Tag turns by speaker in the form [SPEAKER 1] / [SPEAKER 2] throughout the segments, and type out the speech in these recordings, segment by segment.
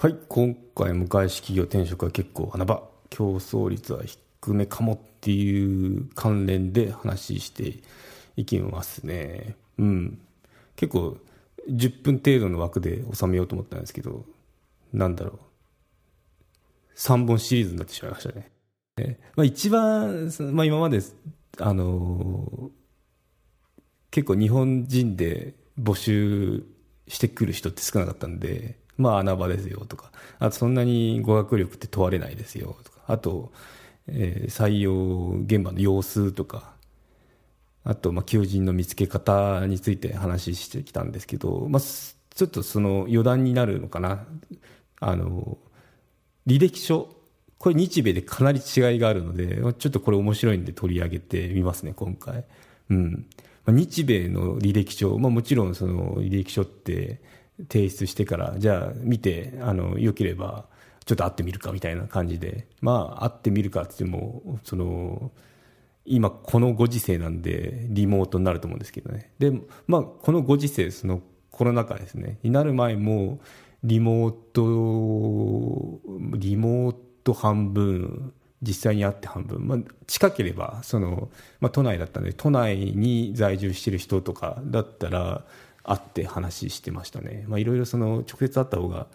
[SPEAKER 1] はい今回も外資企業転職は結構穴場。競争率は低めかもっていう関連で話していきますね。うん。結構10分程度の枠で収めようと思ったんですけどなんだろう。3本シリーズになってしまいましたね。まあ、一番、まあ、今まで、あのー、結構日本人で募集してくる人って少なかったんで、まあ穴場ですよとか、あとそんなに語学力って問われないですよとか、あと、えー、採用現場の様子とか、あと、まあ、求人の見つけ方について話してきたんですけど、まあ、ちょっとその余談になるのかな。あの、履歴書、これ日米でかなり違いがあるので、ちょっとこれ面白いんで取り上げてみますね、今回。うん。日米の履歴書、まあもちろんその履歴書って提出してから、じゃあ見て、あの、良ければ、ちょっと会ってみるかみたいな感じで、まあ会ってみるかって言っても、その、今このご時世なんでリモートになると思うんですけどね。で、まあこのご時世、そのコロナ禍ですね、になる前も、リモート、リモート半分、実際に会って半分、まあ、近ければその、まあ、都内だったんで都内に在住してる人とかだったら会って話してましたね、まあ、いろいろその直接会った方が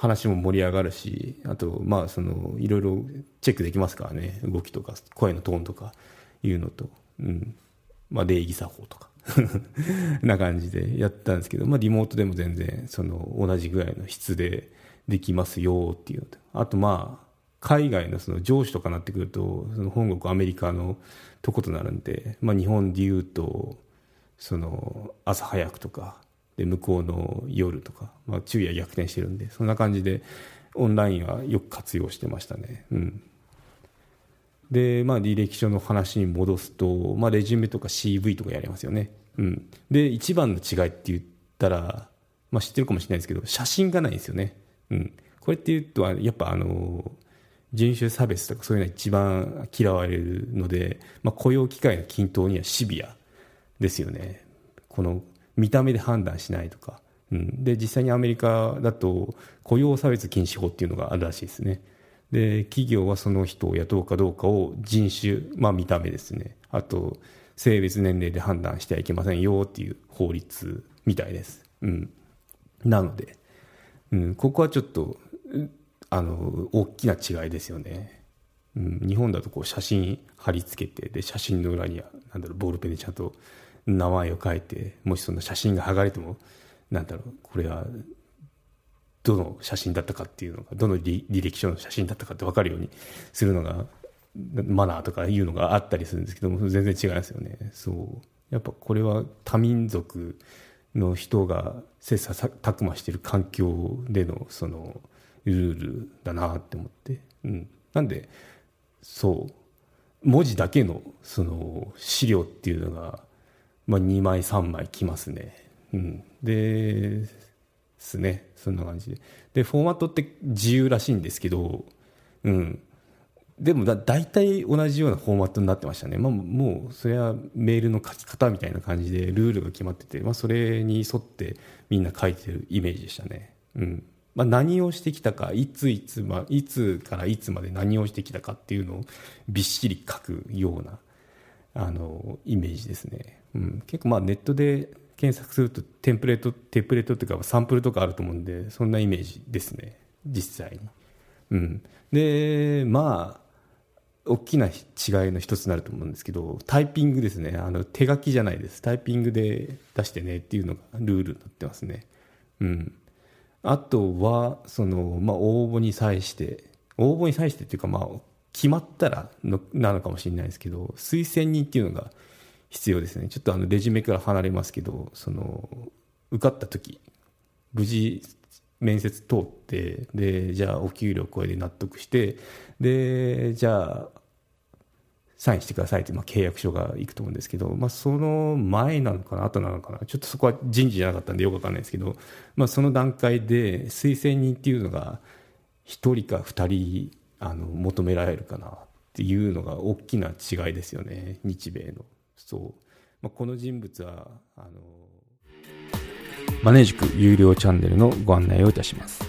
[SPEAKER 1] 話も盛り上がるしあとまあそのいろいろチェックできますからね。動きとか声のトーンとかいうのと、うん。まあ、礼儀作法とか な感じでやったんですけど、まあ、リモートでも全然その同じぐらいの質でできますよっていうのと。あとまあ海外のその上司とかになってくるとその本国アメリカのとことなるんで、まあ、日本でいうとその朝早くとかで向こうの夜とか、まあ、昼夜逆転してるんでそんな感じでオンラインはよく活用してましたね。うんで、まあ、履歴書の話に戻すと、まあ、レジュメとか CV とかやりますよね。うん。で、一番の違いって言ったら、まあ、知ってるかもしれないですけど、写真がないんですよね。うん。これって言うと、やっぱあの、人種差別とかそういうのは一番嫌われるので、まあ、雇用機会の均等にはシビアですよね。この見た目で判断しないとか。うん、で実際にアメリカだと雇用差別禁止法っていうのがあるらしいですね。で企業はその人を雇うかどうかを人種、まあ、見た目ですね。あと性別年齢で判断してはいけませんよっていう法律みたいです、うん、なので、うん、ここはちょっとあの大きな違いですよね、うん、日本だとこう写真貼り付けてで写真の裏にはなんだろうボールペンでちゃんと名前を書いてもしその写真が剥がれてもなんだろうこれはどの写真だったかっていうのがどの履歴書の写真だったかって分かるようにするのがマナーとかいうのがあったりするんですけども全然違いますよねそうやっぱこれは多民族の人が切磋琢磨している環境でのそのルールだなって思って、うん、なんでそう。文字だけのその資料っていうのが、まあ、2枚3枚きますね、うん、ですね。そんな感じで。でフォーマットって自由らしいんですけどうん。でもだ大体同じようなフォーマットになってましたね、まあ、もうそれはメールの書き方みたいな感じでルールが決まってて、まあ、それに沿ってみんな書いてるイメージでしたね、うん。まあ、何をしてきたかいついつ,、ま、いつからいつまで何をしてきたかっていうのをびっしり書くようなあのイメージですね、うん、結構まあネットで検索するとテンプレートテンプレートっていうかサンプルとかあると思うんでそんなイメージですね。実際に、うん、でまあ大きな違いの一つになると思うんですけどタイピングですね。あの手書きじゃないです。タイピングで出してねっていうのがルールになってますね。うん。あとはその、まあ、応募に際して応募に際してっていうかまあ決まったらのなのかもしれないですけど推薦人っていうのが必要ですね。ちょっとあのレジュメから離れますけどその受かった時無事面接通ってでじゃあお給料これで納得してでじゃあサインしてくださいって、まあ、契約書がいくと思うんですけど、まあ、その前なのかな後なのかなちょっとそこは人事じゃなかったんでよくわかんないですけど、まあ、その段階で推薦人っていうのが1人か2人あの求められるかなっていうのが大きな違いですよね。日米の。そう、まあ、この人物はあのマネージク有料チャンネルのご案内をいたします。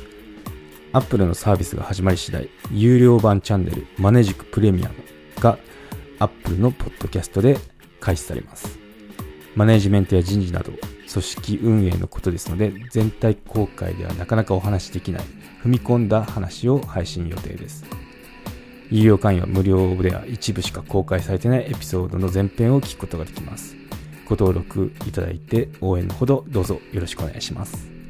[SPEAKER 1] アップルのサービスが始まり次第有料版チャンネルマネージクプレミアムが Apple のポッドキャストで開始されます。マネジメントや人事など、組織運営のことですので、全体公開ではなかなかお話しできない、踏み込んだ話を配信予定です。有料会員は無料では一部しか公開されてないエピソードの前編を聞くことができます。ご登録いただいて応援のほどどうぞよろしくお願いします。